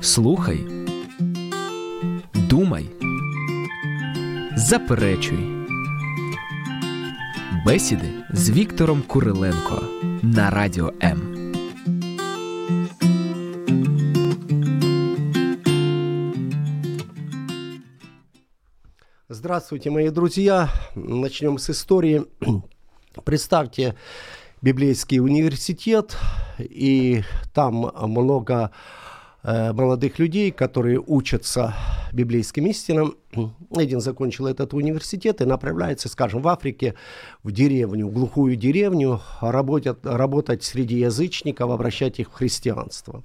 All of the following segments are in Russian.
Слухай, думай, заперечуй. Бесіди з Віктором Куриленко на радіо М. Здравствуйте, мои друзья. Начнем с истории. Представьте библейский университет, и там много э, молодых людей, которые учатся библейским истинам. Один закончил этот университет и направляется, скажем, в Африке, в деревню, в глухую деревню, работать, работать среди язычников, обращать их в христианство.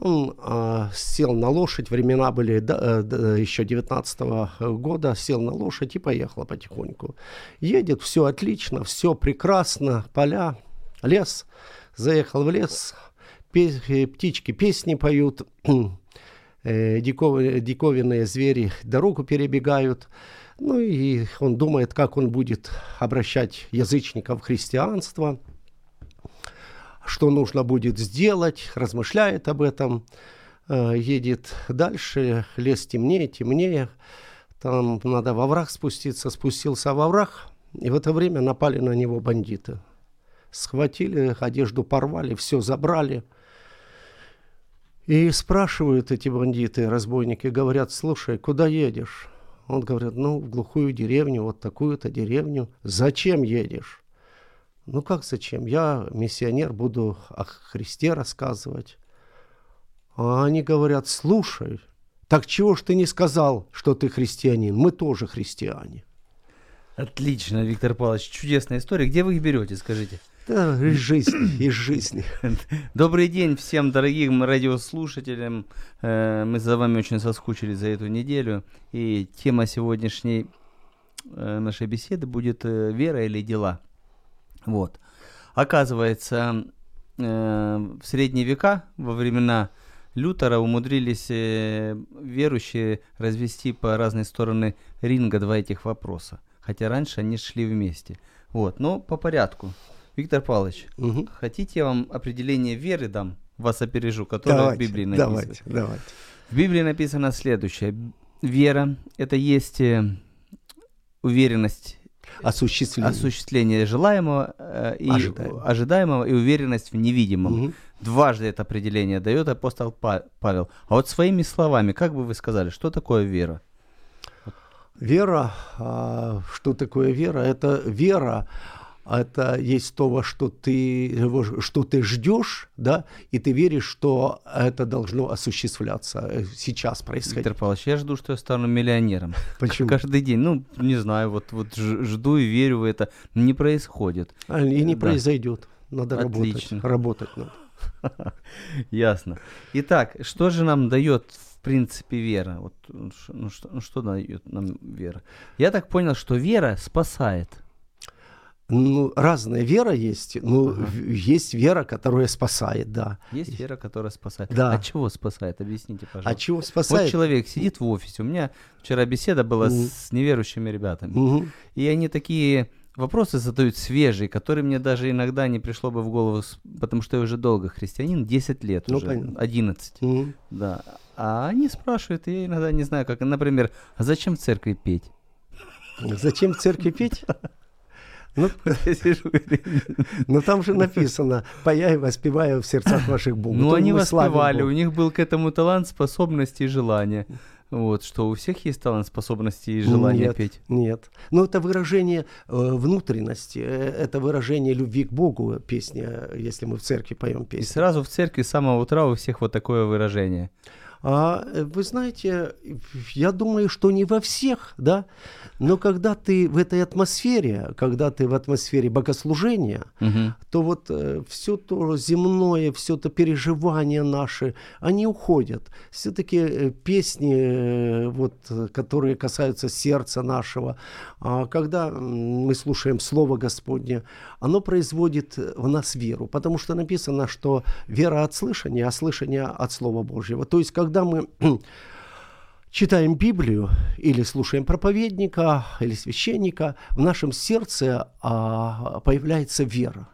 Он э, сел на лошадь, времена были да, да, еще 19 -го года, сел на лошадь и поехал потихоньку. Едет, все отлично, все прекрасно, поля, лес. Заехал в лес, пе- птички песни поют, э, диков, диковинные звери дорогу перебегают. Ну и он думает, как он будет обращать язычников в христианство – что нужно будет сделать, размышляет об этом, э, едет дальше, лес темнее, темнее, там надо во враг спуститься, спустился во враг, и в это время напали на него бандиты. Схватили, одежду порвали, все забрали. И спрашивают эти бандиты, разбойники, говорят, слушай, куда едешь? Он говорит, ну, в глухую деревню, вот такую-то деревню. Зачем едешь? Ну как зачем? Я миссионер, буду о Христе рассказывать. А они говорят, слушай, так чего ж ты не сказал, что ты христианин? Мы тоже христиане. Отлично, Виктор Павлович, чудесная история. Где вы их берете, скажите? Да, из жизни, из жизни. Добрый день всем дорогим радиослушателям. Э, мы за вами очень соскучились за эту неделю. И тема сегодняшней э, нашей беседы будет э, «Вера или дела?». Вот. Оказывается, в средние века, во времена Лютера, умудрились верующие развести по разные стороны ринга два этих вопроса. Хотя раньше они шли вместе. Вот, но по порядку. Виктор Павлович, Угу. хотите я вам определение веры дам? Вас опережу, которое в Давайте, Библии написано. давайте, давайте. В Библии написано следующее. Вера – это есть э, уверенность Осуществление. осуществление желаемого э, и Ожидаемого. ожидаемого и уверенность в невидимом. Мгм. Дважды это определение дает апостол Па- Павел. А вот своими словами, как бы вы сказали, что такое вера? Вера, а, что такое вера? Это вера, это есть то, во что ты, что ты ждешь, да, и ты веришь, что это должно осуществляться, э, сейчас происходить. Виктор Павлович, я жду, что я стану миллионером. Почему? Каждый день. Ну, не знаю, вот, вот жду и верю в это. Не происходит. А, И не Да. произойдет. Надо Отлично. работать. Работать надо. Ясно. Итак, что же нам дает в принципе вера? Вот, ну, ну, что, ну, что дает нам вера? Я так понял, что вера спасает. Ну, разная вера есть. Ну, Ага. есть вера, которая спасает, да. Есть вера, которая спасает. Да. От чего спасает? Объясните, А пожалуйста. чего Вот спасает? человек сидит в офисе. У меня вчера беседа была Мгм. с неверующими ребятами. Мгм. И они такие вопросы задают свежие, которые мне даже иногда не пришло бы в голову, потому что я уже долго христианин, 10 лет Ну, уже, понятно. 11. Мгм. Да. А они спрашивают, и я иногда не знаю, как, например, а зачем в церкви петь? Зачем в церкви петь? Ну, сижу и- ну, там же написано, «Пая и воспевая в сердцах ваших Бога». Ну, они воспевали, у них был к этому талант, способности и желание. Вот, что у всех есть талант, способности и желание Нет, петь. Нет. Ну, это выражение э, внутренности, э, это выражение любви к Богу, песня, если мы в церкви поем И песню. сразу в церкви с самого утра у всех вот такое выражение. А э, вы знаете, я думаю, что не во всех, да, но когда ты в этой атмосфере, когда ты в атмосфере богослужения, Мгм. то вот все то земное, все то переживания наши, они уходят. Все-таки песни, э, вот, э, которые касаются сердца нашего, а когда мы слушаем Слово Господне, оно производит э, в нас веру, потому что написано, что вера от слышания, а слышание от Слова Божьего. То есть, когда мы читаем Библию или слушаем проповедника или священника, в нашем сердце а, появляется вера,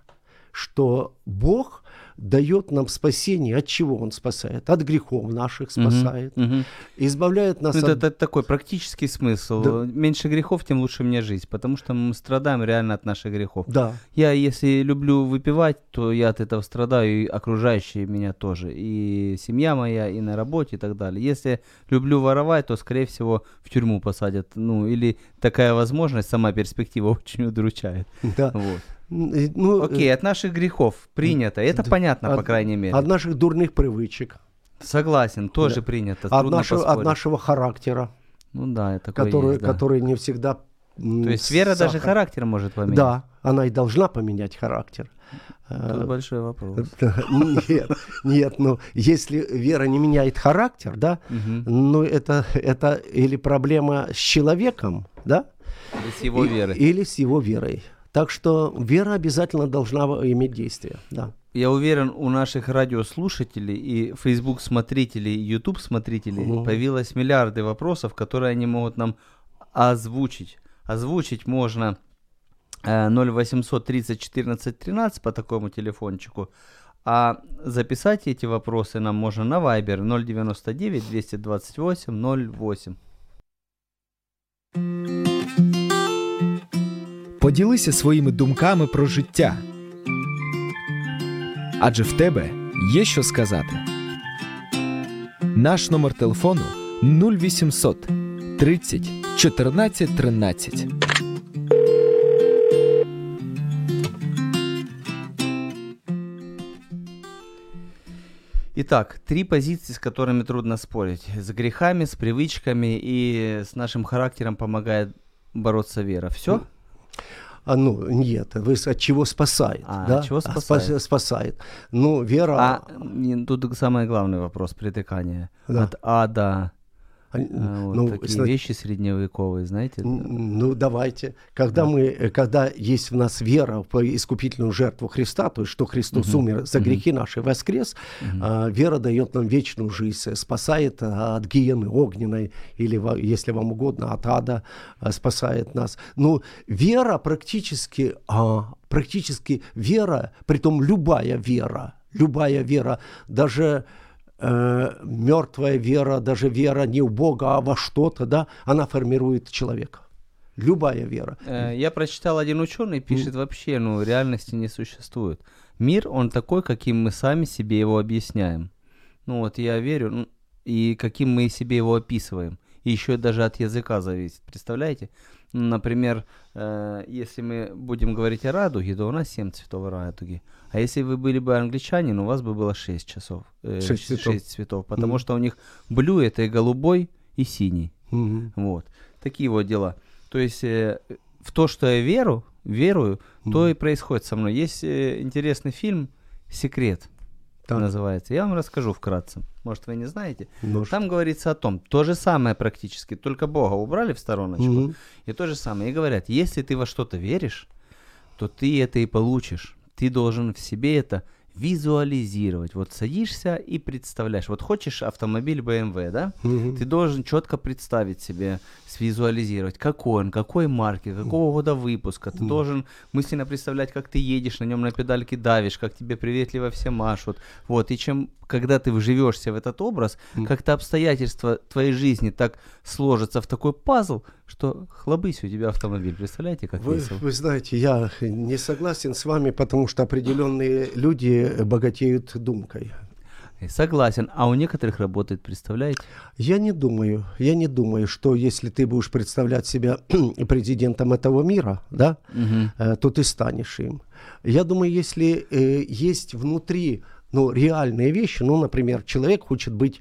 что Бог дает нам спасение. От чего Он спасает? От грехов наших спасает. Мгм. Избавляет нас Ну, это, от... это такой практический смысл. Да. Меньше грехов, тем лучше мне жизнь, потому что мы страдаем реально от наших грехов. Да, Я, если люблю выпивать, то я от этого страдаю, и окружающие меня тоже, и семья моя, и на работе, и так далее. Если люблю воровать, то, скорее всего, в тюрьму посадят. Ну, или такая возможность, сама перспектива очень удручает. да. Вот. Ну, э, Окей, от наших грехов принято. Это да. понятно, по От- крайней мере. От наших дурных привычек, Согласен, тоже Да. принято. от нашего, от нашего характера, Ну да, такое который, есть, да. который не всегда... То есть вера даже сахар. характер может поменять. Да, она и должна поменять характер. Тут Э, большой вопрос. Нет, нет, ну если вера не меняет характер, да, ну это, это или проблема с человеком, да, Или С его и- верой. или с его верой. Так что вера обязательно должна иметь действие, да. Я уверен, у наших радиослушателей и Facebook смотрителей, YouTube смотрителей Мгм. появилось миллиарды вопросов, которые они могут нам озвучить. Озвучить можно э, 0800 30 14 13 по такому телефончику. А записать эти вопросы нам можно на Viber 099 228 08. Поділися своїми думками про життя. Адже в тебе є що сказати. Наш номер телефону 0800 30 14 13. Итак, три позиции, с которыми трудно спорить. С грехами, с привычками и с нашим характером помогает бороться вера. Все? А, ну, нет, вы от чего спасает, А, да? от чего спас- спасает? спасает. Ну, вера... А тут самый главный вопрос притыкания. Да. От ада. А, а, вот ну, такие сна- вещи средневековые, знаете? Ну, давайте. Когда мы, э, когда есть в нас вера в искупительную жертву Христа, то есть что Христос Мгм. умер за грехи наши, воскрес, Мгм. а, вера дает нам вечную жизнь, э, спасает а, от гиены огненной, или, если вам угодно, от ада спасает нас. Ну, вера практически, а, практически вера, притом любая вера, любая вера, даже мертвая вера, даже вера не в Бога, а во что-то, да, она формирует человека. Любая вера. Э, Я прочитал, один ученый пишет, вообще, ну, реальности не существует. Мир, он такой, каким мы сами себе его объясняем. Ну, вот я верю, и каким мы себе его описываем. И еще даже от языка зависит, представляете? Например, э, если мы будем говорить о радуге, то у нас 7 цветов радуги. А если вы были бы англичанин, у вас бы было 6 часов. э, Шесть цветов. шесть цветов. Потому Мгм. что у них blue это и голубой, и синий. Мгм. Вот. Такие вот дела. То есть э, в то, что я веру, верую, то Мгм. и происходит со мной. Есть э, интересный фильм «Секрет» Так. называется. Я вам расскажу вкратце. Может, вы не знаете. Ну, Там говорится о том, то же самое практически, только Бога убрали в стороночку. Мгм. И то же самое. И говорят, если ты во что-то веришь, то ты это и получишь. Ты должен в себе это визуализировать. Вот садишься и представляешь. Вот хочешь автомобиль BMW, да? Мгм. Ты должен четко представить себе, свизуализировать, какой он, какой марки, какого года выпуска. Ты должен мысленно представлять, как ты едешь, на нем на педальке давишь, как тебе приветливо все машут. Вот, и чем, когда ты вживешься в этот образ, как-то обстоятельства твоей жизни так сложатся в такой пазл, что хлобысь у тебя автомобиль. Представляете, как Вы, весело? вы знаете, я не согласен с вами, потому что определенные люди богатеют думкой. Согласен. А у некоторых работает, представляете? Я не думаю, я не думаю, что если ты будешь представлять себя президентом этого мира, да, э, то ты станешь им. Я думаю, если э, есть внутри ну, реальные вещи, ну, например, человек хочет быть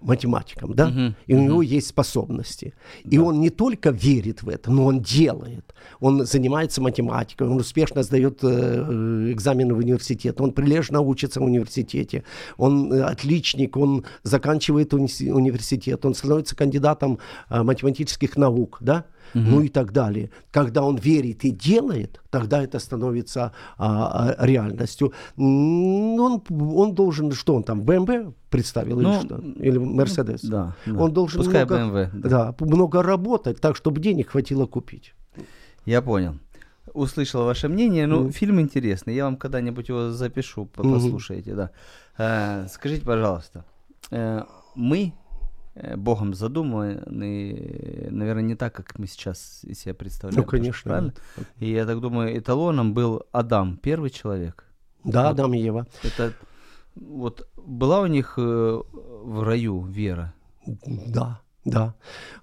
математиком, да, Мгм, и у мгм. него есть способности. И он не только верит в это, но он делает. Он занимается математикой, он успешно сдает э, э, экзамены в университет, он прилежно учится в университете, он э, отличник, он заканчивает уни- университет, он становится кандидатом э, математических наук, да, ну и так далее. Когда он верит и делает, тогда это становится а, а, реальностью. Он, он должен, что он там, БМВ представил Ну, или что? Или Мерседес? Да, да. Он должен Пускай много, BMW. да. да, много работать, так, чтобы денег хватило купить. Я понял. услышал ваше мнение. Ну, Мгм. фильм интересный. Я вам когда-нибудь его запишу, послушайте, да. Э, скажите, пожалуйста, э, мы Богом задуманы, наверное, не так, как мы сейчас из себя представляем. Ну, конечно, Правильно? И я так думаю, эталоном был Адам, первый человек. Да, Вот. Адам и Ева. Это вот была у них э, в раю вера. Да, да.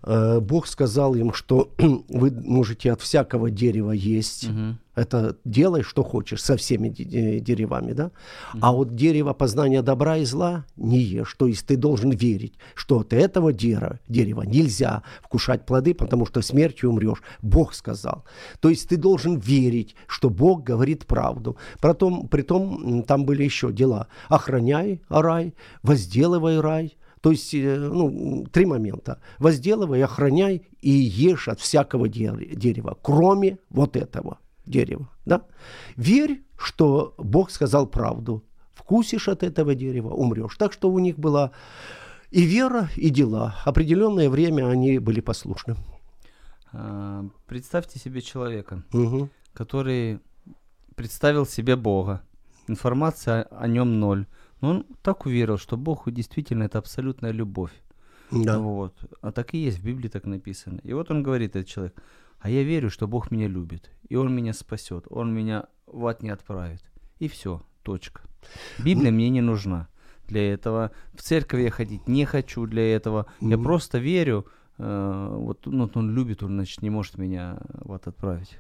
Э, Бог сказал им, что вы можете от всякого дерева есть. Мгм. Это делай, что хочешь, со всеми де- де- деревами, да? А вот дерево познания добра и зла не ешь. То есть ты должен верить, что от этого дерева, дерева нельзя вкушать плоды, потому что смертью умрешь. Бог сказал. То есть ты должен верить, что Бог говорит правду. Притом, притом там были еще дела. Охраняй рай, возделывай рай. То есть, э, ну, три момента. Возделывай, охраняй и ешь от всякого де- дерева, кроме вот этого дерева. Да? Верь, что Бог сказал правду. Вкусишь от этого дерева, умрешь. Так что у них была и вера, и дела. Определенное время они были послушны. А, Представьте себе человека, Мгм. который представил себе Бога. Информация о, о нем ноль. Но он так уверил, что Бог действительно это абсолютная любовь. Да. Вот. А так и есть, в Библии так написано. И вот он говорит, этот человек, а я верю, что Бог меня любит, и Он меня спасет, Он меня в ад не отправит. И все, точка. Библия мне не нужна для этого. В церковь я ходить не хочу для этого. Я просто верю, э, вот ну, он любит, он, значит, не может меня в ад отправить.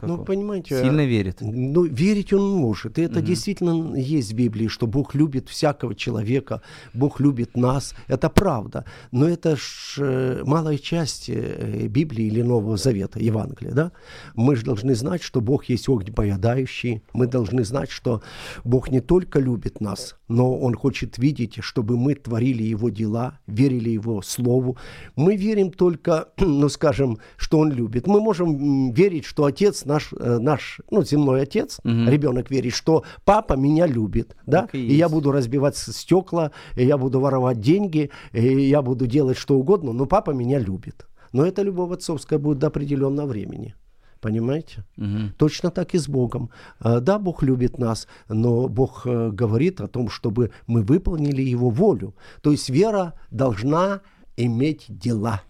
Как Ну, он? понимаете, Сильно верит. Ну, верить он может. И это Мгм. действительно есть в Библии, что Бог любит всякого человека, Бог любит нас. Это правда. Но это ж э, малая часть э, Библии или Нового Завета, Евангелия. Да? Мы же должны знать, что Бог есть огнепоедающий. Мы должны знать, что Бог не только любит нас, но Он хочет видеть, чтобы мы творили Его дела, верили Его Слову. Мы верим только, ну скажем, что Он любит. Мы можем верить, что Отец наш, э, наш ну, земной Отец, Мгм. ребенок верит, что папа меня любит, да, Так и и, я буду разбивать стекла, и я буду воровать деньги, и я буду делать что угодно, но папа меня любит. Но эта любовь отцовская будет до определенного времени. Понимаете? Мгм. Точно так и с Богом. А, Да, Бог любит нас, но Бог э, говорит о том, чтобы мы выполнили Его волю. То есть вера должна иметь дела.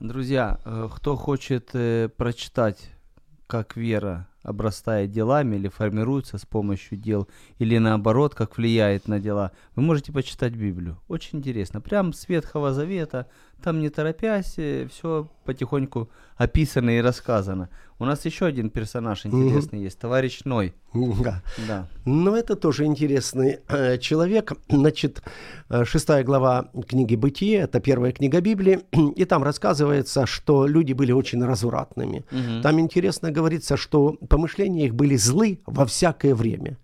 Друзья, э, кто хочет э, прочитать, как вера обрастает делами или формируется с помощью дел, или наоборот, как влияет на дела, вы можете почитать Библию. Очень интересно. Прям с Ветхого Завета, там не торопясь, все потихоньку описано и рассказано. У нас еще один персонаж интересный есть, товарищ Ной. Да. Да. Но это тоже интересный э, человек. Значит, э, шестая глава книги «Бытие» — это первая книга Библии, и там рассказывается, что люди были очень развратными. Мгм. Там интересно говорится, что помышления их были злы во всякое время,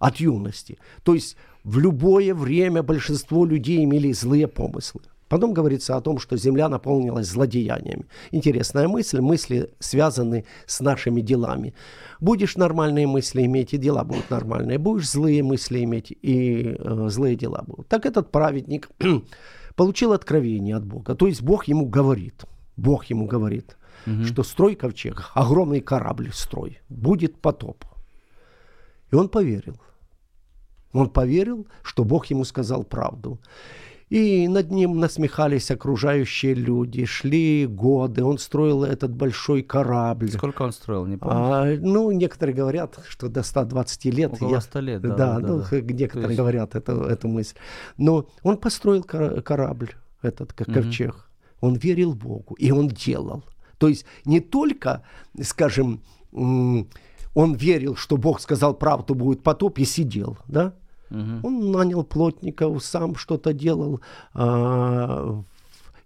от юности. То есть в любое время большинство людей имели злые помыслы. Потом говорится о том, что земля наполнилась злодеяниями. Интересная мысль. Мысли связаны с нашими делами. Будешь нормальные мысли иметь, и дела будут нормальные. Будешь злые мысли иметь, и э, злые дела будут. Так этот праведник получил откровение от Бога. То есть Бог ему говорит. Бог ему говорит, что строй ковчег, огромный корабль строй, будет потоп. И он поверил. Он поверил, что Бог ему сказал правду. И над ним насмехались окружающие люди, шли годы, он строил этот большой корабль. Сколько он строил, не помню. А, ну, некоторые говорят, что до 120 лет. Около 100 лет, да, Да, да, ну, да. некоторые То есть- говорят эту, эту мысль. Но он построил кора- корабль, этот как ковчег. Он верил Богу, и он делал. То есть не только, скажем, он верил, что Бог сказал правду, будет потоп, и сидел, да? Мгм. Он нанял плотников, сам что-то делал. а,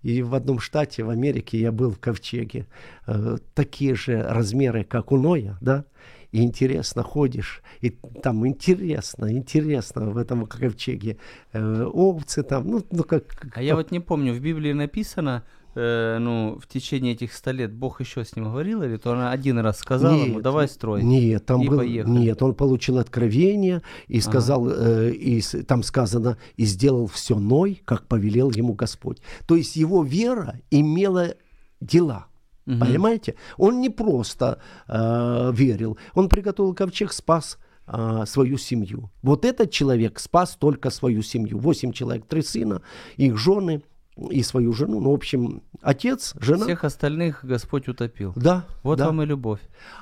И в одном штате в Америке я был в ковчеге. э, Такие же размеры, как у Ноя, да? И интересно, ходишь, и там интересно, интересно в этом ковчеге. Э, Овцы там, ну, ну как... А я вот не помню, в Библии написано, э, ну, в течение этих ста лет Бог еще с ним говорил, или то он один раз сказал ему, Нет, давай строй. Нет, там И был, поехали. нет, он получил откровение и сказал, э, и там сказано, и сделал все Ной, как повелел ему Господь. То есть его вера имела дела. Мгм. Понимаете? Он не просто э, верил, он приготовил ковчег, спас а, свою семью. Вот этот человек спас только свою семью. Восемь человек, три сына, их жены и свою жену. Ну, в общем, отец, жена. Всех остальных Господь утопил. Да, Вот да. вам и любовь.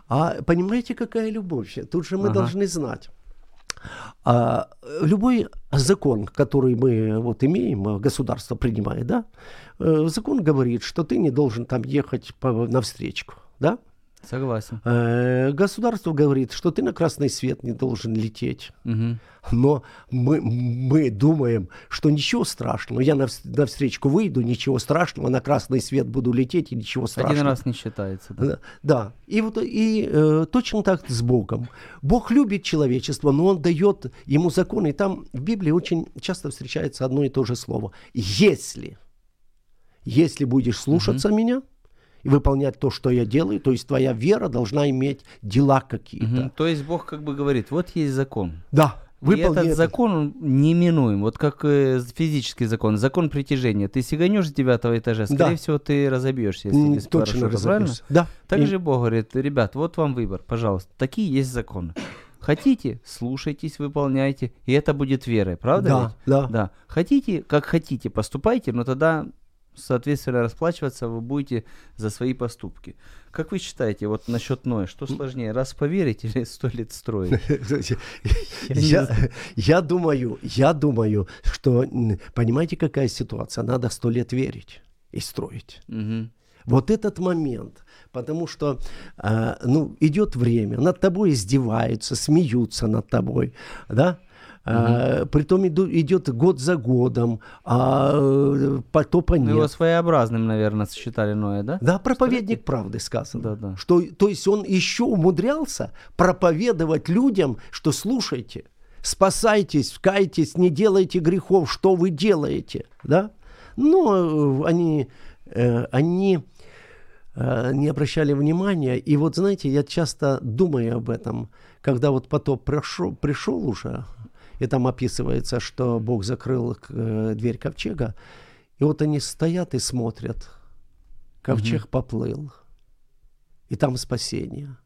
А понимаете, какая любовь? Тут же мы Ага. должны знать. А, любой закон, который мы вот имеем, э, государство принимает, да, э, закон говорит, что ты не должен там ехать по, навстречку, да. Согласен. Э, государство говорит, что ты на красный свет не должен лететь. Мгм. Но мы, мы думаем, что ничего страшного. Я навс- навстречку выйду, ничего страшного, на красный свет буду лететь, и ничего страшного. Один раз не считается. Да. Да, да. И вот и э, точно так с Богом. Бог любит человечество, но Он дает ему законы. И там в Библии очень часто встречается одно и то же слово. Если, если будешь слушаться меня и выполнять то, что я делаю, то есть твоя вера должна иметь дела какие-то. Мгм. То есть Бог как бы говорит, вот есть закон. Да. И выполни этот это. закон он неминуем, вот как э, физический закон, закон притяжения. Ты сиганешь с девятого этажа, скорее Да. всего, ты разобьешься, если не Точно парашюта, правильно? разобьешься. Да. Так И- Бог говорит, ребят, вот вам выбор, пожалуйста, такие есть законы. Хотите, слушайтесь, выполняйте, и это будет верой, правда? Да, ведь? да. Да. Хотите, как хотите, поступайте, но тогда, соответственно, расплачиваться вы будете за свои поступки. Как вы считаете, вот насчет Ноя, что сложнее, раз поверить или сто лет строить? Я думаю, я думаю, что, понимаете, какая ситуация? Надо сто лет верить и строить. Вот этот момент, потому что, э, ну, идет время, над тобой издеваются, смеются над тобой, да? Э, Притом иду- идет год за годом, а э, потопа Ну, нет. его своеобразным, наверное, считали Ноя, да? Да, проповедник правды сказано. Да-да. Что, то есть он еще умудрялся проповедовать людям, что слушайте, спасайтесь, кайтесь, не делайте грехов, что вы делаете, да? Но э, они, э, они не обращали внимания. И вот, знаете, я часто думаю об этом, когда вот потоп пришел, пришел уже, и там описывается, что Бог закрыл э, дверь ковчега, и вот они стоят и смотрят, ковчег поплыл, и там спасение.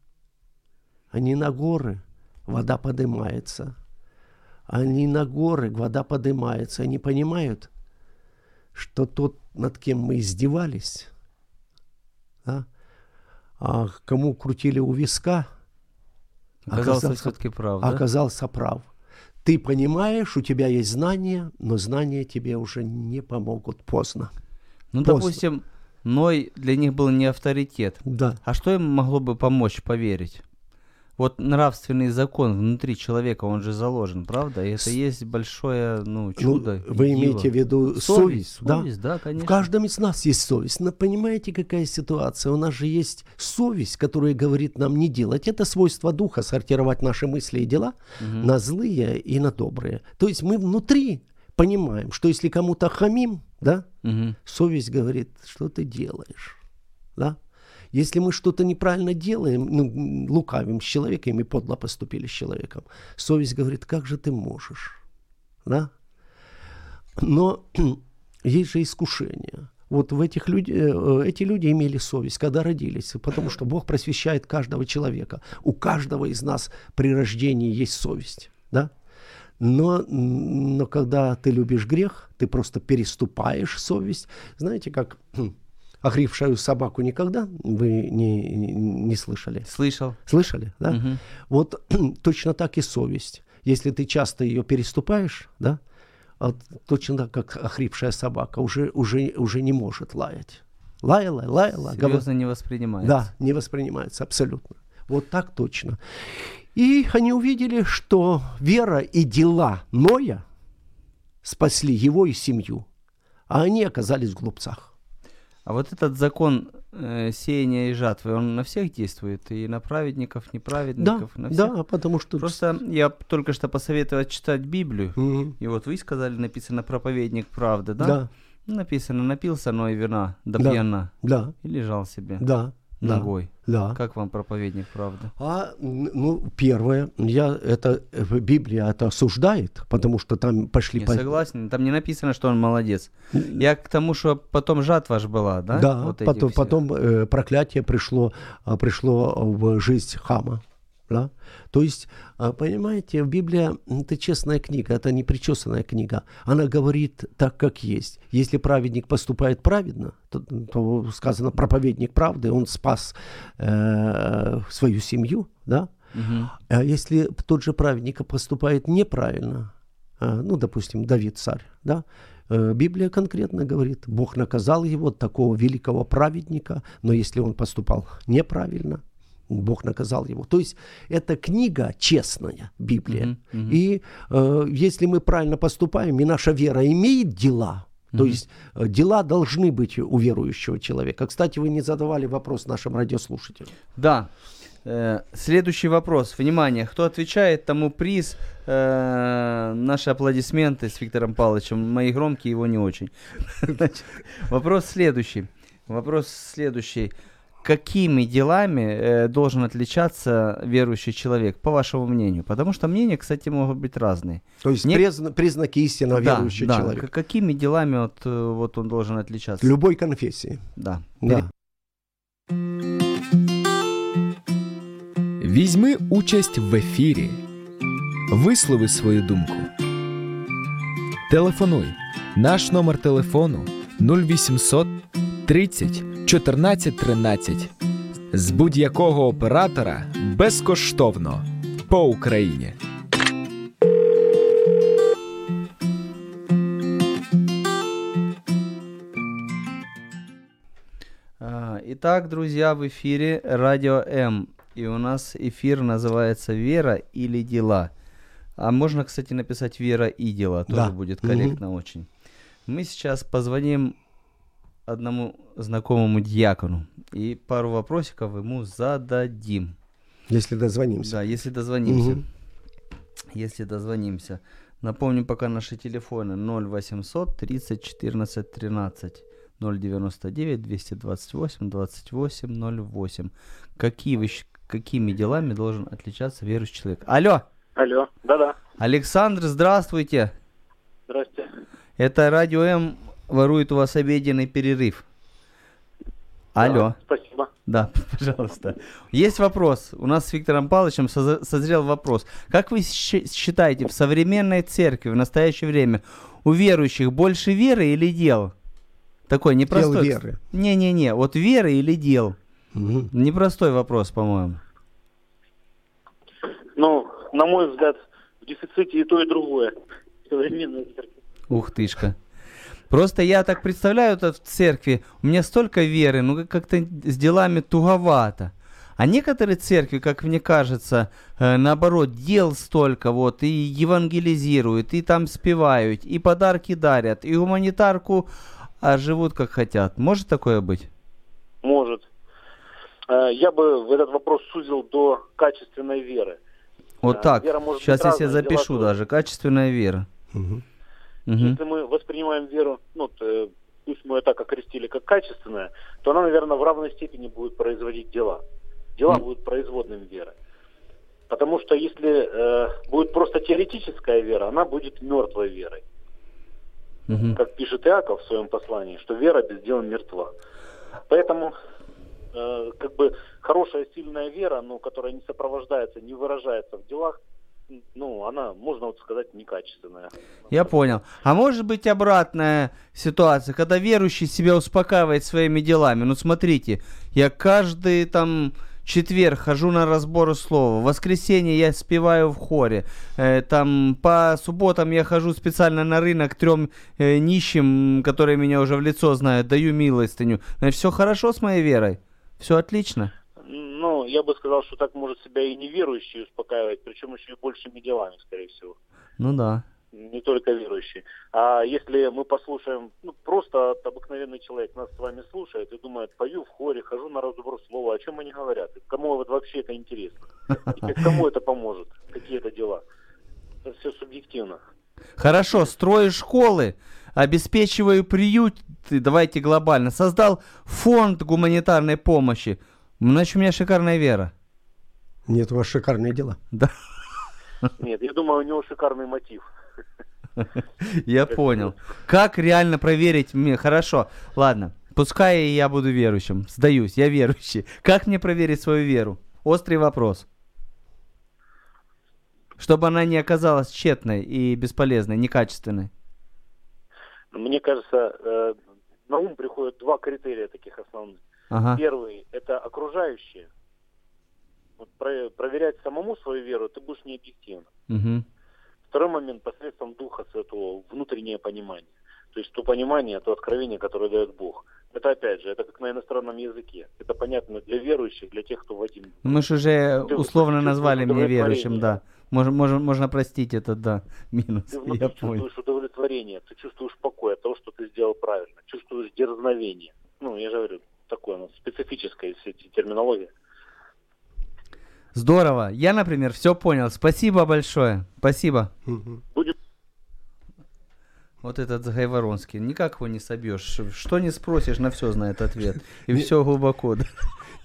Они на горы, вода поднимается. Они на горы, вода поднимается. Они понимают, что тот, над кем мы издевались, да, а кому крутили у виска, Оказался оказался- все-таки прав, да? оказался прав. Ты понимаешь, у тебя есть знания, но знания тебе уже не помогут поздно. Ну, поздно. допустим, Ной для них был не авторитет. Да. А что им могло бы помочь поверить? Вот нравственный закон внутри человека, он же заложен, правда? И это С- есть большое, ну, Ну, чудо. и вы диво. имеете в виду совесть, совесть? да? Совесть, да, конечно. В каждом из нас есть совесть. Но понимаете, какая ситуация? У нас же есть совесть, которая говорит нам не делать. Это свойство духа, сортировать наши мысли и дела Мгм. на злые и на добрые. То есть мы внутри понимаем, что если кому-то хамим, да, Мгм. совесть говорит, что ты делаешь, да? Если мы что-то неправильно делаем, ну, лукавим с человеком и подло поступили с человеком, совесть говорит, как же ты можешь, да? Но есть же искушение. Вот в этих люди, э, эти люди имели совесть, когда родились, потому что Бог просвещает каждого человека. У каждого из нас при рождении есть совесть, да? Но, но когда ты любишь грех, ты просто переступаешь совесть. Знаете, как охрипшую собаку никогда вы не, не, не слышали? Слышал. Слышали, да? Мгм. Вот точно так и совесть. Если ты часто ее переступаешь, да, вот точно так, как охрипшая собака, уже, уже, уже не может лаять. Лаяла, лаяла. Серьезно не воспринимается. Да, не воспринимается абсолютно. Вот так точно. И они увидели, что вера и дела Ноя спасли его и семью, а они оказались в глупцах. А вот этот закон э, сеяния и жатвы, он на всех действует? И на праведников, Да, неправедников, на всех? да, потому что... Просто я только что посоветовал читать Библию. Мгм. И вот вы сказали, написано проповедник правды, да? Да, Написано, напился, но и вина, да, Да. пьяна. да, И лежал себе. да, Да. Ногой. Да. Как вам проповедник, правда? А, ну, первое, я, это, Библия это осуждает, потому что там пошли... Я по- согласен. Там не написано, что он молодец. Я к тому, что потом жатва ж была, да? Да, Вот потом, всех. потом э, проклятие пришло, а, пришло в жизнь Хама. Да? То есть, а, понимаете, Библия – это честная книга, это не причесанная книга. Она говорит так, как есть. Если праведник поступает праведно, то, то сказано, проповедник правды, он спас э, свою семью, да? Мгм. А если тот же праведник поступает неправильно, а, ну, допустим, Давид царь, да, э, Библия конкретно говорит, Бог наказал его, такого великого праведника, но если он поступал неправильно, Бог наказал его. То есть это книга честная, Библия. Мгм, мгм. И э, если мы правильно поступаем, и наша вера имеет дела, то есть э, дела должны быть у верующего человека. Кстати, вы не задавали вопрос нашим радиослушателям. Да. Э, Следующий вопрос. Внимание, кто отвечает, тому приз. Э, Наши аплодисменты с Виктором Павловичем. Мои громкие, его не очень. Вопрос следующий. Вопрос следующий Какими делами э, должен отличаться верующий человек, по вашему мнению? Потому что мнения, кстати, могут быть разные. То есть Не- призна- признаки истинно Да, верующего да. человека. К- Какими делами вот, э, вот он должен отличаться? Любой конфессии. Да. Да. Візьми участь в ефірі. Вислови свою думку. Телефонуй. Наш номер телефону 0800 30 14 13. З будь-якого оператора безкоштовно по Україні. А, Итак, друзья, в эфире Радио М. И у нас эфир называется «Вера или дела». А можно, кстати, написать «Вера и дела», тоже Да. будет корректно очень. Мы сейчас позвоним одному знакомому дьякону и пару вопросиков ему зададим. Если дозвонимся. Да, если дозвонимся. Мгм. Если дозвонимся. Напомню пока наши телефоны 0800 30 14 13 099 228 28 08. Какие вы, какими делами должен отличаться верующий человек? Алло, Алло, да-да, Александр, здравствуйте. здрасте. Это Радио М ворует у вас обеденный перерыв. Алло. Спасибо. Да, пожалуйста. Есть вопрос. У нас с Виктором Павловичем созр- созрел вопрос. Как вы считаете, в современной церкви в настоящее время у верующих больше веры или дел? Такой непростой. Дел веры. Не-не-не, вот веры или дел? Мгм. Непростой вопрос, по-моему. Ну, на мой взгляд, в дефиците и то, и другое. Современная церковь. Ух тышка. Просто я так представляю это в церкви. У меня столько веры, ну как- как-то с делами туговато. А некоторые церкви, как мне кажется, э, наоборот, дел столько, вот, и евангелизируют, и там спевают, и подарки дарят, и гуманитарку, а живут как хотят. Может такое быть? Может. Э, Я бы в этот вопрос сузил до качественной веры. Вот Да, так. вера может Сейчас быть я себе дела запишу даже. Качественная вера. Мгм. Мгм. Если мы воспринимаем веру, ну, э, пусть мы ее так окрестили, как качественная, то она, наверное, в равной степени будет производить дела. Дела М. будут производным веры. Потому что если э, будет просто теоретическая вера, она будет мертвой верой. Мгм. как пишет Иаков в своем послании, что вера без дела мертва. Поэтому э, как бы хорошая, сильная вера, ну, которая не сопровождается, не выражается в делах, ну, она, можно вот сказать, некачественная. Я понял. А может быть обратная ситуация, когда верующий себя успокаивает своими делами. Ну смотрите, я каждый там четверг хожу на разборы слова, в воскресенье я спеваю в хоре, э, там по субботам я хожу специально на рынок трем э, нищим, которые меня уже в лицо знают, даю милостыню. Все хорошо с моей верой? Все отлично? Ну, я бы сказал, что так может себя и неверующий успокаивать, причем еще и большими делами, скорее всего. Ну да. Не только верующий. А если мы послушаем, ну, просто обыкновенный человек нас с вами слушает и думает, пою в хоре, хожу на разбор слова, о чем они говорят, кому вот вообще это интересно, и кому это поможет, какие это дела. Это все субъективно. Хорошо, строю школы, обеспечиваю приют, давайте глобально, создал фонд гуманитарной помощи. Значит, у меня шикарная вера. Нет, у вас шикарные дела. Да, Нет, я думаю, у него шикарный мотив. я понял. Как реально проверить мне? Хорошо, ладно. Пускай я буду верующим. Сдаюсь, я верующий. Как мне проверить свою веру? Острый вопрос. Чтобы она не оказалась тщетной и бесполезной, некачественной. Мне кажется, э, на ум приходят два критерия таких основных. Ага. Первый – это окружающие. Вот про- проверять самому свою веру ты будешь не объективно. Мгм. Второй момент – посредством Духа Святого, внутреннее понимание. То есть то понимание, то откровение, которое дает Бог. Это опять же, это как на иностранном языке. Это понятно для верующих, для тех, кто в один. Мы же уже Ты условно назвали меня верующим, да. Можно, можно, можно простить этот, да, минус. Ты внутри Я понял. чувствуешь удовлетворение, ты чувствуешь покой от того, что ты сделал правильно, чувствуешь дерзновение. Ну, я же говорю, такое ну, специфическая все эти терминология. Здорово. Я, например, все понял. Спасибо большое. Спасибо. Мгм. Будем Вот этот Гайворонский. Никак его не собьешь. Что не спросишь, на все знает ответ. И все глубоко. да.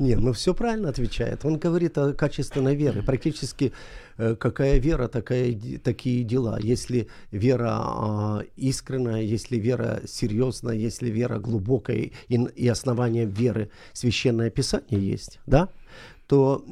Не, ну все правильно отвечает. Он говорит о качественной вере. Практически э, какая вера, такая, такие дела. Если вера а, искренняя, если вера серьезная, если вера глубокая и, и основание веры священное писание есть, да, то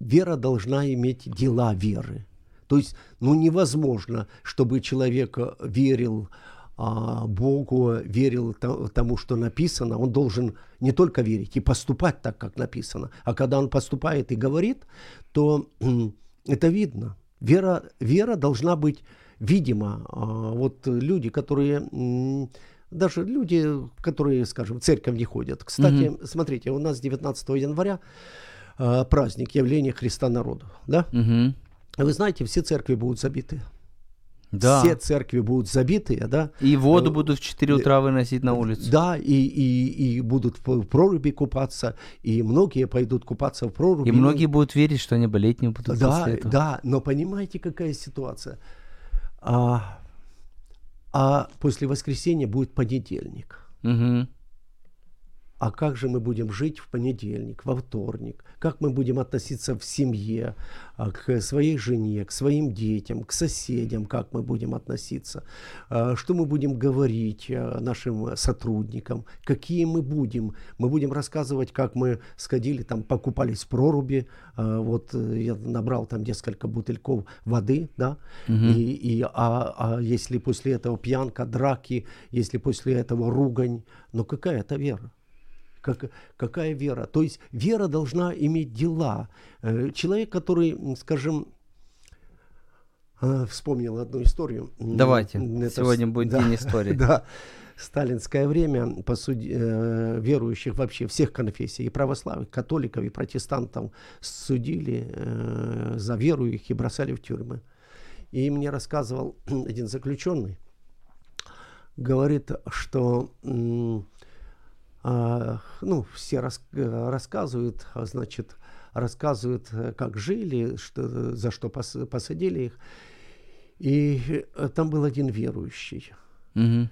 вера должна иметь дела веры. То есть, ну невозможно, чтобы человек верил Богу, верил то- тому, что написано, он должен не только верить и поступать так, как написано. А когда он поступает и говорит, то это видно. Вера, вера должна быть видима. А, Вот люди, которые даже люди, которые, скажем, в церковь не ходят. Кстати, смотрите, у нас 19 января а, праздник явления Христа народу. Да? Мгм. Вы знаете, все церкви будут забиты. Да. Все церкви будут забитые, да. И воду Э, будут в 4 утра выносить на улицу. Да, и, и, и будут в проруби купаться, и многие пойдут купаться в проруби. И многие будут верить, что они болеть не будут Да, после этого. да, но понимаете, какая ситуация? А, а после воскресенья будет понедельник. Мгм. А как же мы будем жить в понедельник, во вторник? Как мы будем относиться в семье а, к своей жене, к своим детям, к соседям? Как мы будем относиться? А, Что мы будем говорить а, нашим сотрудникам? Какие мы будем? Мы будем рассказывать, как мы сходили, там покупались в проруби. Вот э, я набрал там несколько бутыльков воды, да? И, и, а, а если после этого пьянка, драки, если после этого ругань, ну какая это вера? Как, какая вера? То есть вера должна иметь дела. Э, Человек, который, скажем, э, вспомнил одну историю. Давайте. это Сегодня с- будет да, день истории. Да. Сталинское время посуди- э, верующих вообще всех конфессий, и православных, католиков, и протестантов судили э, за веру их и бросали в тюрьмы. И мне рассказывал один заключенный, говорит, что ну, все рас- э, рассказывают, а, значит, рассказывают, э, как жили, что, за что пос- посадили их. И э, там был один верующий. Мгм.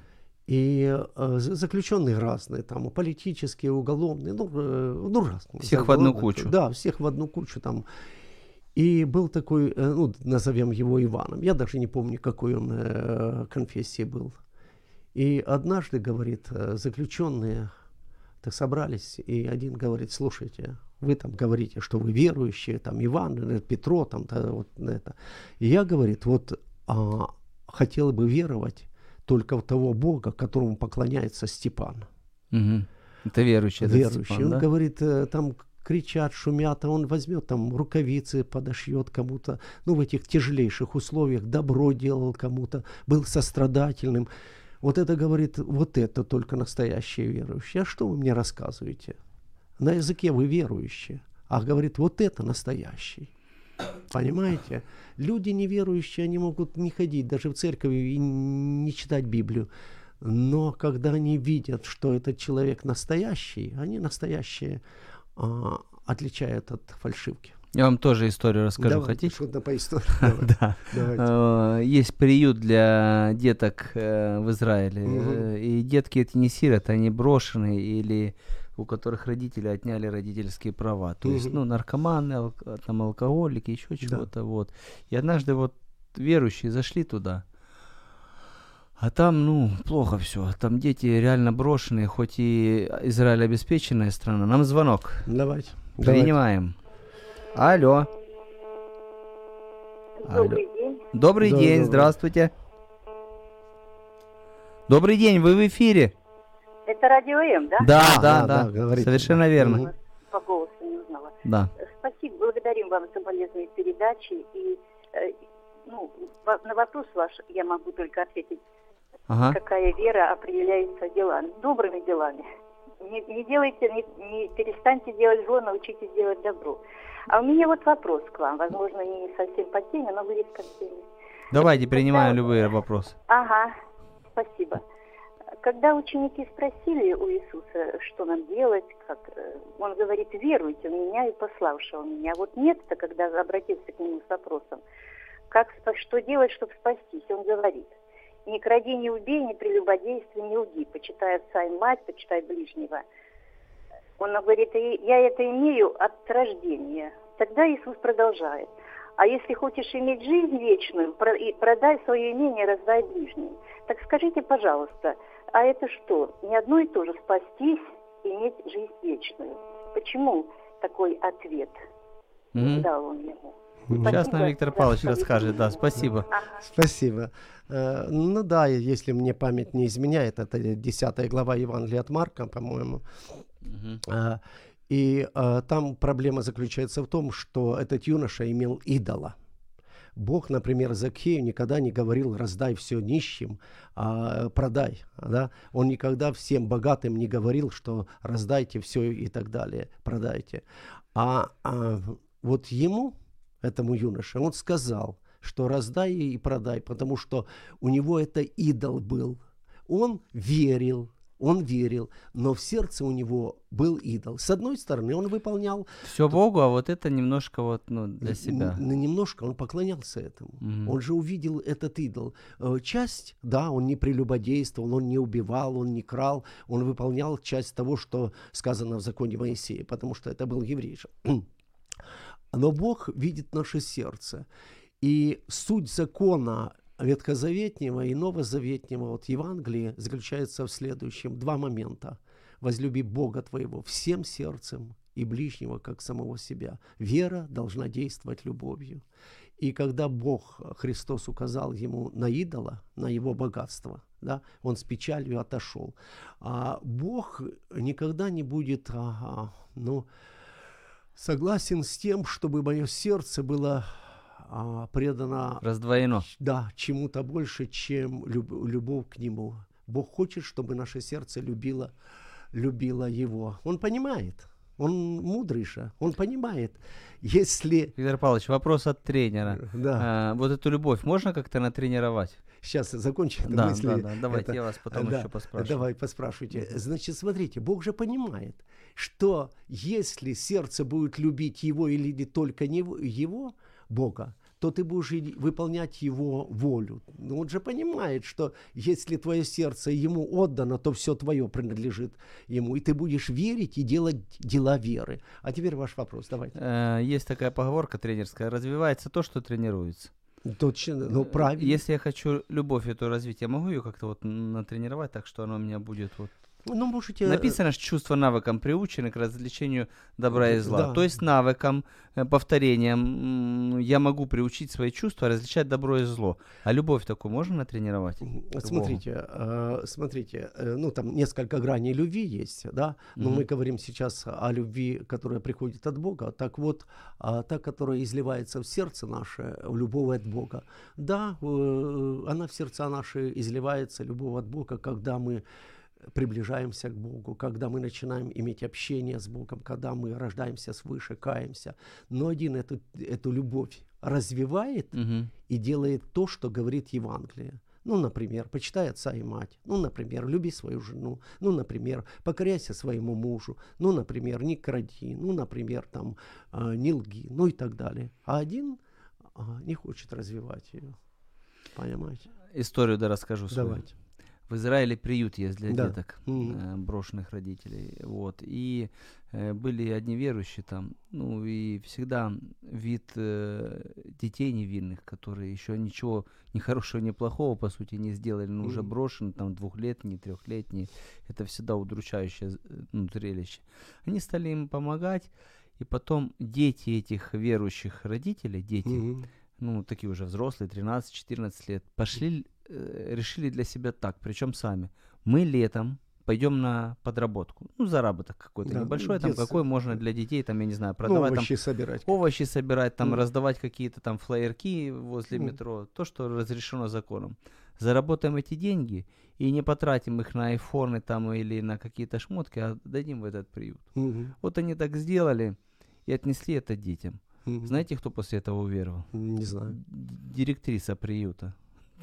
И э, за- заключенные разные, там, политические, уголовные, ну, э, ну разные. Всех Да, в одну кучу. Да, всех в одну кучу там. И был такой, э, ну, назовем его Иваном. Я даже не помню, какой он э, конфессии был. И однажды, говорит, э, заключенные так собрались, и один говорит, слушайте, вы там говорите, что вы верующие, там Иван, э, Петро, там да, вот это. И я, говорит, вот а, хотел бы веровать только в того Бога, которому поклоняется Степан. Мгм. Это верующий. этот верующий. Степан, он да? говорит, э, там кричат, шумят, а он возьмет там рукавицы, подошьет кому-то, ну, в этих тяжелейших условиях, добро делал кому-то, был сострадательным. Вот это, говорит, вот это только настоящие верующие. А что вы мне рассказываете? На языке вы верующие. А говорит, вот это настоящий. Понимаете? Люди неверующие, они могут не ходить даже в церковь и не читать Библию. Но когда они видят, что этот человек настоящий, они настоящие а, отличают от фальшивки. Я вам тоже историю расскажу. Давай, Хотите? Что-то по истории. Да. Давайте. Э, Есть приют для деток э, в Израиле. Э, И детки эти не сироты, они брошенные или у которых родители отняли родительские права. То есть, Мгм. ну, наркоманы, ал- там, алкоголики, еще Да. чего-то, вот. И однажды вот верующие зашли туда, а там, ну, плохо все. Там дети реально брошенные, хоть и Израиль обеспеченная страна. Нам звонок. Давайте. давайте. Принимаем. Алло. Алло. Добрый день. Добрый Да, день, добрый. здравствуйте. Добрый день, вы в эфире. Это радио М, да? Да, А, да, да, да, говорите. совершенно верно. По голосу не узнала. Да. Спасибо, благодарим вам за полезные передачи. И э, ну, во- на вопрос ваш я могу только ответить, Ага. какая вера определяется делами, добрыми делами. Не, не делайте, не, не перестаньте делать зло, научитесь делать добро. А у меня вот вопрос к вам, возможно, не совсем по теме, но близко к теме. Давайте принимаем Когда- любые вопросы. Ага, спасибо. Когда ученики спросили у Иисуса, что нам делать, как э, он говорит, веруйте в меня и пославшего меня. Вот нет-то, когда обратился к нему с вопросом, как, что делать, чтобы спастись, он говорит, не кради, не убей, не прелюбодействуй, не лги, почитай отца и мать, почитай ближнего. Он говорит, «И я это имею от рождения. Тогда Иисус продолжает. А если хочешь иметь жизнь вечную, продай свое имение, раздай ближним. Так скажите, пожалуйста, а это что, не одно и то же спастись, иметь жизнь вечную? Почему такой ответ Мгм. дал он ему? Сейчас Спасибо нам Виктор Павлович расскажет, да, спасибо. Спасибо. Э, Ну да, если мне память не изменяет, это 10 глава Евангелия от Марка, по-моему. А, И а, там проблема заключается в том, что этот юноша имел идола. Бог, например, Закхею никогда не говорил «раздай все нищим, а продай». Да? Он никогда всем богатым не говорил, что «раздайте все и так далее, продайте». А, а вот ему, этому юноше, он сказал, что «раздай и продай», потому что у него это идол был. Он верил, он верил, но в сердце у него был идол. С одной стороны, он выполнял Все Богу, а вот это немножко вот, ну, для себя. Н- немножко он поклонялся этому. Мгм. Он же увидел этот идол. Э, Часть, да, он не прелюбодействовал, он не убивал, он не крал, он выполнял часть того, что сказано в законе Моисея, потому что это был еврей. же. Но Бог видит наше сердце. И суть закона Ветхозаветнего и Новозаветнего, вот Евангелия, заключается в следующем. Два момента. Возлюби Бога твоего всем сердцем и ближнего, как самого себя. Вера должна действовать любовью. И когда Бог, Христос, указал ему на идола, на его богатство, да, он с печалью отошел. А Бог никогда не будет, ага, ну, согласен с тем, чтобы мое сердце было а, предано Раздвоено. да, чему-то больше, чем люб- любовь к Нему. Бог хочет, чтобы наше сердце любило, любило Его. Он понимает, он мудрый же, он понимает, если... Виктор Павлович, вопрос от тренера. Да, А, вот эту любовь можно как-то натренировать? Сейчас закончу Да, мысль. да, да, давайте Это- я вас потом да, еще поспрашиваю. Давай, поспрашивайте. Значит, смотрите, Бог же понимает, что если сердце будет любить Его или не только него, Его, Бога, то ты будешь выполнять Его волю. Ну, Он же понимает, что если твое сердце Ему отдано, то все твое принадлежит Ему, и ты будешь верить и делать дела веры. А теперь ваш вопрос, давайте. Э, Есть такая поговорка тренерская. Развивается то, что тренируется. Точно, ну правильно. Если я хочу любовь эту развить, я могу ее как-то вот натренировать так, что она у меня будет вот... Ну, можете... Написано, что чувства навыкам приучены к развлечению добра и зла. Да. То есть навыкам, э, повторением я могу приучить свои чувства различать добро и зло. А любовь такую можно натренировать? Смотрите, э, смотрите, э, ну там несколько граней любви есть, да, но Мгм. мы говорим сейчас о любви, которая приходит от Бога. Так вот, та, которая изливается в сердце наше, в любовь от Бога, да, э, она в сердца наши изливается, любовь от Бога, когда мы приближаемся к Богу, когда мы начинаем иметь общение с Богом, когда мы рождаемся свыше, каемся. Но один эту, эту любовь развивает, Мгм. и делает то, что говорит Евангелие. Ну, например, почитай отца и мать. Ну, например, люби свою жену. Ну, например, покоряйся своему мужу. Ну, например, не кради. Ну, например, там, а, не лги. Ну и так далее. А один а, не хочет развивать ее. Понимаете? Историю да расскажу свою. Давайте. В Израиле приют есть для Да. деток, Мгм. э, брошенных родителей. Вот. И э, были одни верующие там. Ну и всегда вид э, детей невинных, которые еще ничего ни хорошего, ни плохого, по сути, не сделали, но уже Мгм. брошены, там двухлетние, трехлетние. Это всегда удручающее ну, зрелище. Они стали им помогать. И потом дети этих верующих родителей, дети, Мгм. ну, такие уже взрослые, 13-14 лет, пошли, решили для себя так, причем сами. Мы летом пойдем на подработку. Ну, заработок какой-то Да, небольшой, там детство. какой можно для детей, там, я не знаю, Ну, продавать овощи собирать. там овощи собирать, там Мгм. раздавать какие-то там флаерки возле Мгм. метро, то, что разрешено законом. Заработаем эти деньги и не потратим их на айфоны там или на какие-то шмотки, а дадим в этот приют. Мгм. Вот они так сделали и отнесли это детям. Мгм. Знаете, кто после этого уверовал? Не знаю. Директриса приюта.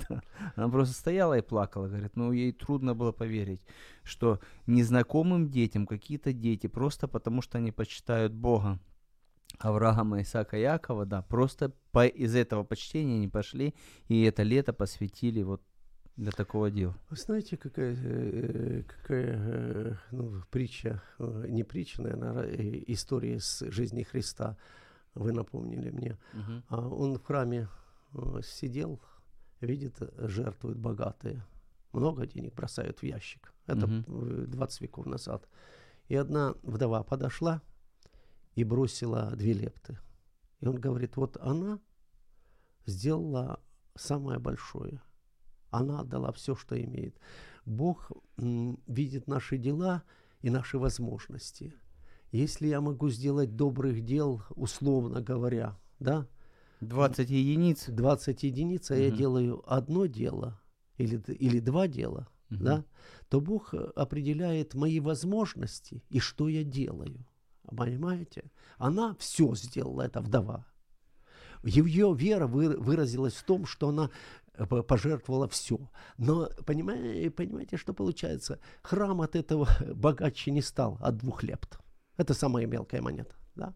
Она просто стояла и плакала, говорит, ну ей трудно было поверить, что незнакомым детям какие-то дети, просто потому что они почитают Бога, Авраама, Исаака, Якова, да, просто по, из этого почтения они пошли и это лето посвятили вот для такого дела. Вы знаете, какая, э, какая э, ну, притча, э, не притча, наверное, история с жизни Христа, вы напомнили мне. А он в храме э, сидел, видит, э, жертвуют богатые. Много денег бросают в ящик. Это э, 20 веков назад. И одна вдова подошла и бросила две лепты. И он говорит, вот она сделала самое большое. Она отдала все, что имеет. Бог м, видит наши дела и наши возможности. Если я могу сделать добрых дел, условно говоря, да, 20 единиц. 20 единиц, а я Мгм. делаю одно дело или, или два дела, Мгм. да, то Бог э, определяет мои возможности и что я делаю. Понимаете? Она все сделала, эта вдова. Ее вера вы- выразилась в том, что она э, по- пожертвовала все. Но понимаете, понимаете, что получается? Храм от этого богаче не стал, от двух лепт. Это самая мелкая монета. Да?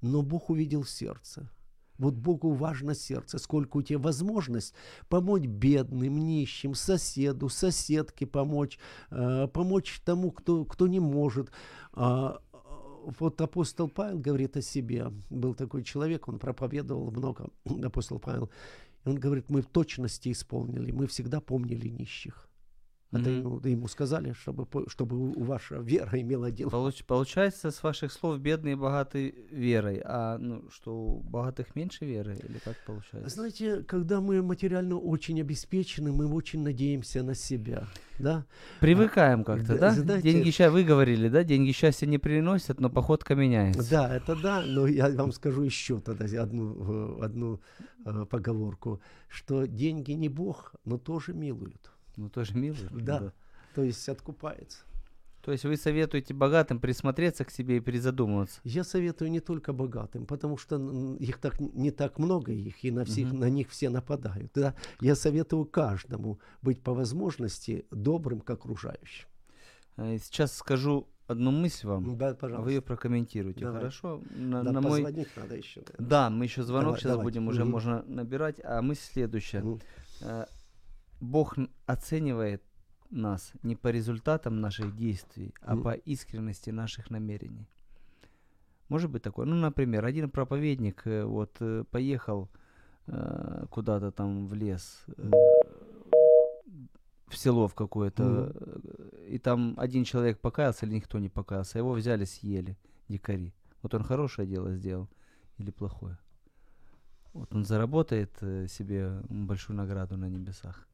Но Бог увидел сердце. Вот Богу важно сердце, сколько у тебя возможность помочь бедным, нищим, соседу, соседке помочь, э, помочь тому, кто, кто не может. А, вот апостол Павел говорит о себе. Был такой человек, он проповедовал много, апостол Павел. Он говорит, мы в точности исполнили, мы всегда помнили нищих. Это Мгм. ему, ему сказали, чтобы, чтобы ваша вера имела дело. Получ- получается, с ваших слов, бедные и богатые верой, а ну, что у богатых меньше веры, или как получается? Знаете, когда мы материально очень обеспечены, мы очень надеемся на себя, да? Привыкаем как-то, да, да? знаете- Деньги счастья, вы говорили, да? Деньги счастья не приносят, но походка меняется. Да, это да, но я вам скажу еще тогда одну, э, одну э, поговорку, что деньги не Бог, но тоже милуют, Ну, тоже мило. Да. то есть откупается. То есть вы советуете богатым присмотреться к себе и призадумываться. Я советую не только богатым, потому что их так не так много их, и на всех Мгм. на них все нападают. Да? Я советую каждому быть по возможности добрым к окружающим. Э, Сейчас скажу одну мысль вам, Да, а пожалуйста. вы ее прокомментируете, Давай. хорошо? На, Да, на мой... надо еще. Да, мы еще звонок Давай, сейчас давайте. будем, уже Мгм. можно набирать. А мысль следующая. Мгм. Бог оценивает нас не по результатам наших действий, а по искренности наших намерений. Может быть такое? Ну, например, один проповедник э, вот э, поехал э, куда-то там в лес, э, в село в какое-то, э, и там один человек покаялся или никто не покаялся, его взяли, съели дикари. Вот он хорошее дело сделал или плохое? Вот он заработает себе большую награду на небесах.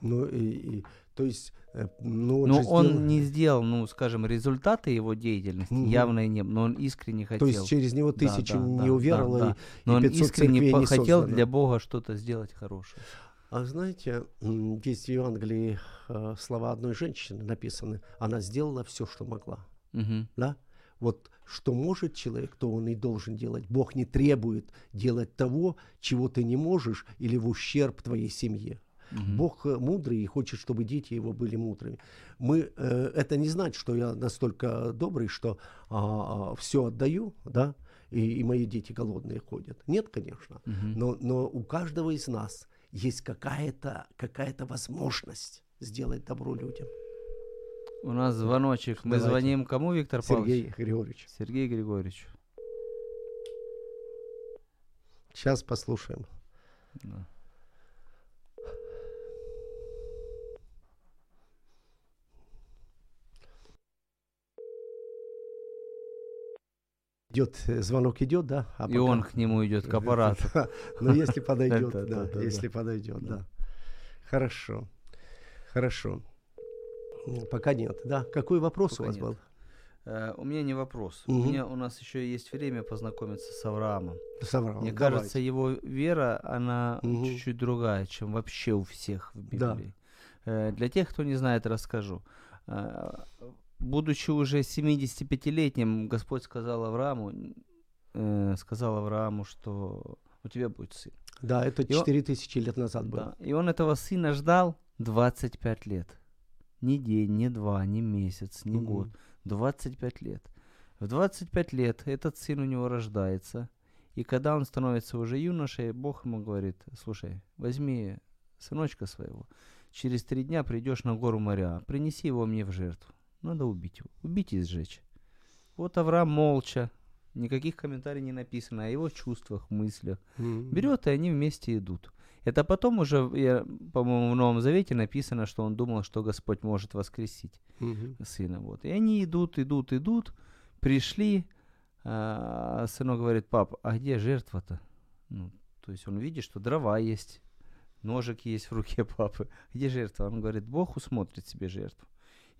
Ну, и, и- то есть, э, ну, он Но же он сделал- не сделал, ну, скажем, результаты его деятельности Мгм. явно не но он искренне хотел. То есть через него Да, тысячи да, не да, уверовало, да, и- да. Но и он 500 искренне церквей по- не хотел для Бога что-то сделать хорошее. А знаете, есть в Евангелии э, слова одной женщины написаны. Она сделала все, что могла. Мгм. Да? Вот что может человек, то он и должен делать. Бог не требует делать того, чего ты не можешь, или в ущерб твоей семье. Мгм. Бог э, мудрый и хочет, чтобы дети его были мудрыми. Мы, э, это не значит, что я настолько добрый, что все отдаю, да, и, и мои дети голодные ходят. Нет, конечно. Мгм. Но, но у каждого из нас есть какая-то какая возможность. сделать добро людям. У нас звоночек. Мы Давайте. звоним кому, Виктор Павлович? Сергей Григорьевич. Сергей Григорьевич. Сейчас послушаем. Да. Идет, э, звонок идет, да? А И пока- он к нему идет, к аппарату. Ну, если подойдет, Да, если подойдет, да. Хорошо, хорошо. М, Пока нет, да. Какой вопрос Пока у вас нет. был? Э, У меня не вопрос. У меня у нас еще есть время познакомиться с Авраамом. Соврал. Мне Давайте. кажется, его вера, она чуть-чуть другая, чем вообще у всех в Да. Библии. Э, Для тех, кто не знает, расскажу. Будучи уже 75-летним, Господь сказал Аврааму, э, сказал Аврааму, что у тебя будет сын. Да, это И он- 4000 лет назад было. Да. И он этого сына ждал 25 лет. Ни день, ни два, ни месяц, ни Мгм. год. 25 лет. В 25 лет этот сын у него рождается. И когда он становится уже юношей, Бог ему говорит, слушай, возьми сыночка своего, через три дня придешь на гору моря, принеси его мне в жертву. Надо убить его, убить и сжечь. Вот Авраам молча, никаких комментариев не написано о его чувствах, мыслях. М. Берет, и они вместе идут. Это потом уже, я, по-моему, в Новом Завете написано, что он думал, что Господь может воскресить Мгм. сына. Вот. И они идут, идут, идут, пришли. А сынок говорит, пап, а где жертва-то? Ну, то есть он видит, что дрова есть, ножик есть в руке папы. Где жертва? Он говорит, Бог усмотрит себе жертву.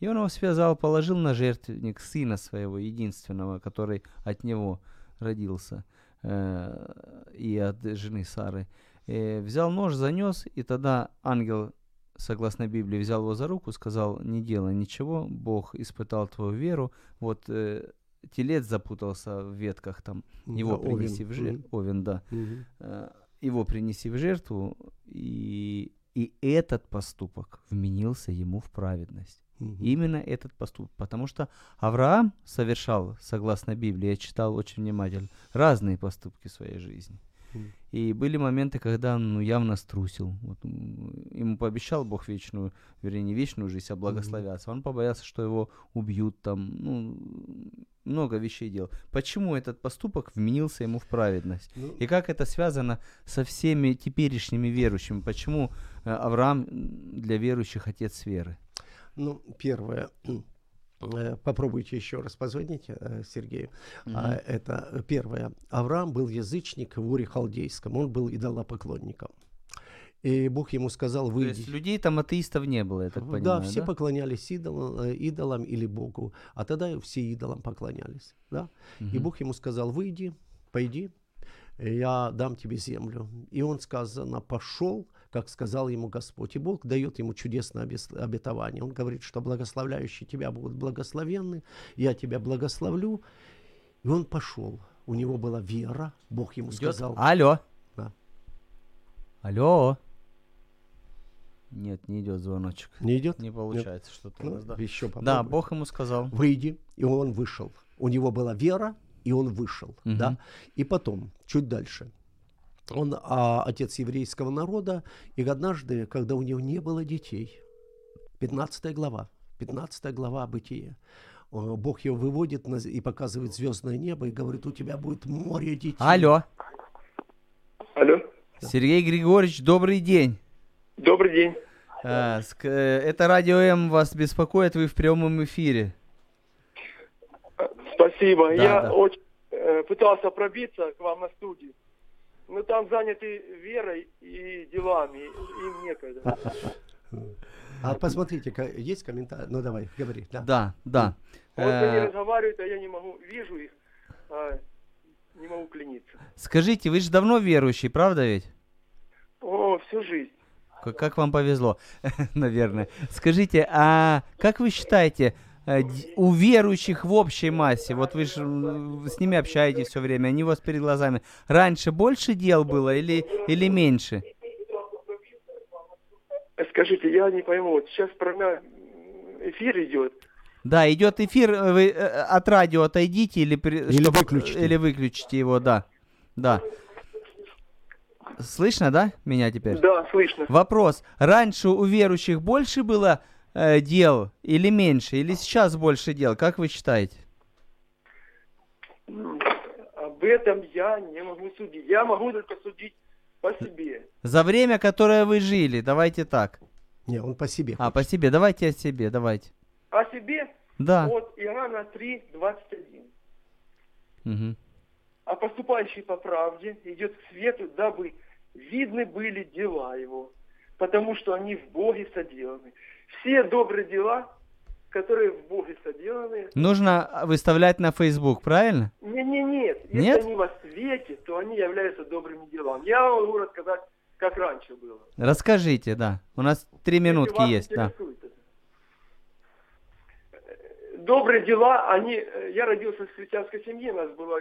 И он его связал, положил на жертвенник сына своего, единственного, который от него родился, э, и от жены Сары. Э, взял нож, занес, и тогда ангел, согласно Библии, взял его за руку, сказал, не делай ничего, Бог испытал твою веру, вот э, телец запутался в ветках там, его Да, Овен. принеси в жертву, Мгм. Овен, да, Мгм. Э, его принеси в жертву, и, и этот поступок вменился ему в праведность. Мгм. Именно этот поступок. Потому что Авраам совершал, согласно Библии, я читал очень внимательно, разные поступки в своей жизни. И были моменты, когда он ну, явно струсил. Вот, ему пообещал Бог вечную, вернее, не вечную жизнь, а благословятся. Он побоялся, что его убьют там. Ну, много вещей делал. Почему этот поступок вменился ему в праведность? Ну, И как это связано со всеми теперешними верующими? Почему э, Авраам для верующих отец веры? Ну, первое. э, Попробуйте еще раз позвонить э, Сергею. А, это первое. Авраам был язычник в Уре Халдейском. Он был идолопоклонником. И Бог ему сказал, То выйди. есть людей там атеистов не было, я так понимаю, да, все поклонялись идолам, э, идолам или Богу, а тогда все идолам поклонялись. Да? И Мгм. Бог ему сказал, выйди, пойди, я дам тебе землю. И он, сказано, пошел, как сказал ему Господь. И Бог дает ему чудесное обетование. Он говорит, что благословляющие тебя будут благословенны, я тебя благословлю. И он пошел. У него была вера, Бог ему Идет? сказал. Алло. Да. Алло. Нет, не идет звоночек. Не идет? Не получается что-то у Ну, нас, да. еще Да, попробуй. Бог ему сказал. выйди, и он вышел. У него была вера, и он вышел, Мгм. да. И потом, чуть дальше, он а, отец еврейского народа, и однажды, когда у него не было детей, 15 глава, 15 глава Бытия, э, Бог его выводит на и показывает звездное небо и говорит, у тебя будет море детей. Алло. Алло, Сергей Григорьевич, добрый день. добрый день. Э, Это Радио М вас беспокоит, вы в прямом эфире. Спасибо. Да, Я да. очень э, пытался пробиться к вам на студию. Но там заняты верой и делами, им некогда. А посмотрите, есть комментарий? Ну давай, говори. Да. Да, да. Вот они Э, разговаривают, а я не могу, вижу их, а не могу кляниться. Скажите, вы же давно верующий, правда ведь? О, всю жизнь. К- Как вам повезло, наверное. Скажите, а как вы считаете, у верующих в общей массе, вот вы же с ними общаетесь все время, они у вас перед глазами, раньше больше дел было или, или меньше? Э, Скажите, я не пойму, вот сейчас прямо эфир идет. Да, идет эфир, э, вы э, от радио отойдите или, при- Или чтоб- выключите. или выключите его, да. Да. Слышно, да, меня теперь? Да, слышно. Вопрос. Раньше у верующих больше было э, дел или меньше? Или сейчас больше дел? Как вы считаете? Об этом я не могу судить. Я могу только судить по себе. За время, которое вы жили, давайте так. Не, он по себе. А, по себе, давайте о себе, давайте. О себе Да. от Иоанна 3, 21. Мгм. А поступающий по правде идет к свету, дабы видны были дела его, потому что они в Боге соделаны. Все добрые дела, которые в Боге соделаны, Нужно выставлять на Facebook, правильно? не, не, нет. Если Нет? они во свете, то они являются добрыми делами. Я могу рассказать, как раньше было. Расскажите, да. У нас три минутки есть, да. Э, Добрые дела, они... э, Я родился в христианской семье, у нас была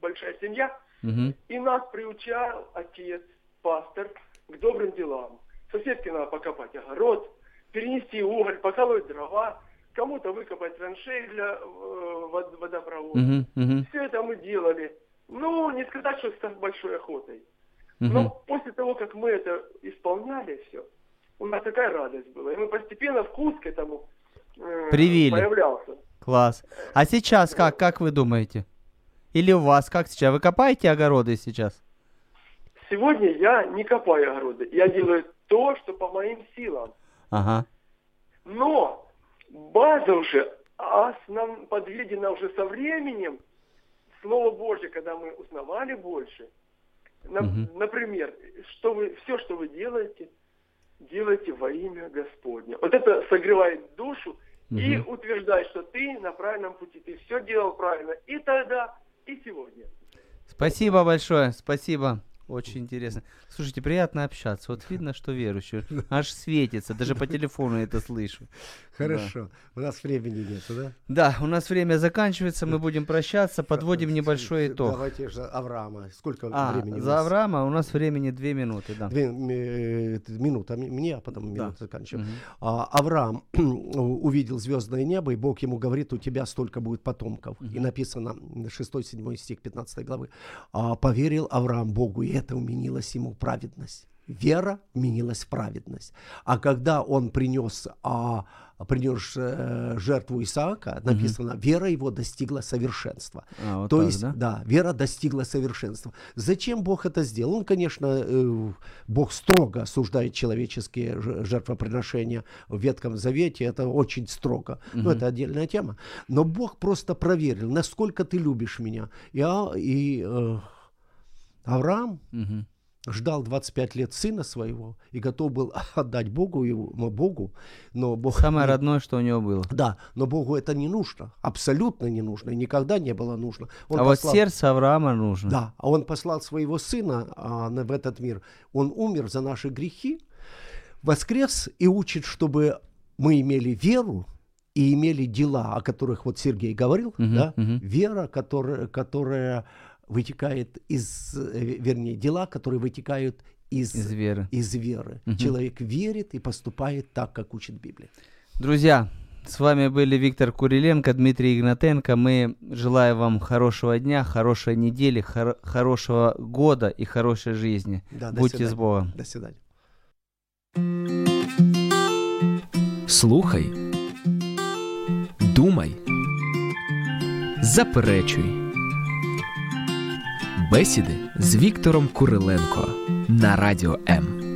большая семья, Мгм. и нас приучал отец, пастор, к добрым делам. Соседке надо покопать огород, перенести уголь, поколоть дрова, кому-то выкопать траншеи для э, вод- водопровода. Мгм, мгм, Все это мы делали. Ну, не сказать, что с большой охотой. мгм. Но после того, как мы это исполняли все, у нас такая радость была. И мы постепенно вкус к этому э, Привили. появлялся. Класс. А сейчас как, как вы думаете? Или у вас как сейчас? Вы копаете огороды сейчас? Сегодня я не копаю огороды. Я делаю то, что по моим силам. Ага. Но база уже основ... подведена уже со временем. Слово Божье, когда мы узнавали больше. На- Мгм. Например, что вы, все, что вы делаете, делайте во имя Господне. Вот это согревает душу и Мгм. утверждает, что ты на правильном пути, ты все делал правильно и тогда, и сегодня. Спасибо большое, спасибо. Очень интересно. Слушайте, приятно общаться. Вот видно, что верующий. Аж светится. Даже по телефону это слышу. Хорошо. У нас времени нет, да? Да, у нас время заканчивается. Мы будем прощаться. Подводим небольшой итог. Давайте же Авраама. Сколько А, времени? за? Авраама у нас времени две минуты, да. Две э, минуты мне, а потом Да. минуту заканчиваем. Мгм. А, Авраам увидел звездное небо, и Бог ему говорит, у тебя столько будет потомков. И написано 6-7 стих 15 главы. А, поверил Авраам Богу, и это уменилось ему праведность. Вера вменилась в праведность. А когда он принес, а, принес э, жертву Исаака, написано, вера его достигла совершенства. А, вот То так, есть, да? да? вера достигла совершенства. Зачем Бог это сделал? Он, конечно, э, Бог строго осуждает человеческие жертвоприношения в Ветхом Завете, это очень строго. Но это отдельная тема. Но Бог просто проверил, насколько ты любишь меня. И, А- и, э, Авраам Мгм. Ждал 25 лет сына своего и готов был отдать Богу, его, Богу, но Бог... Самое не- родное, что у него было. Да, но Богу это не нужно, абсолютно не нужно, и никогда не было нужно. Он а вот послал- сердце Авраама нужно. Да, а он послал своего сына а, в этот мир. Он умер за наши грехи, воскрес и учит, чтобы мы имели веру и имели дела, о которых вот Сергей говорил, Мгм, да, мгм. вера, которая, которая вытекает из, э, вернее, дела, которые вытекают из, Из веры. из веры. Мгм. Человек верит и поступает так, как учит Библия. Друзья, с вами были Виктор Куриленко, Дмитрий Игнатенко. Мы желаем вам хорошего дня, хорошей недели, хоро- хорошего года и хорошей жизни. Да, Будьте с. Богом. До свидания. Слухай, думай, заперечуй. Бесіди з Віктором Куриленко на радіо М.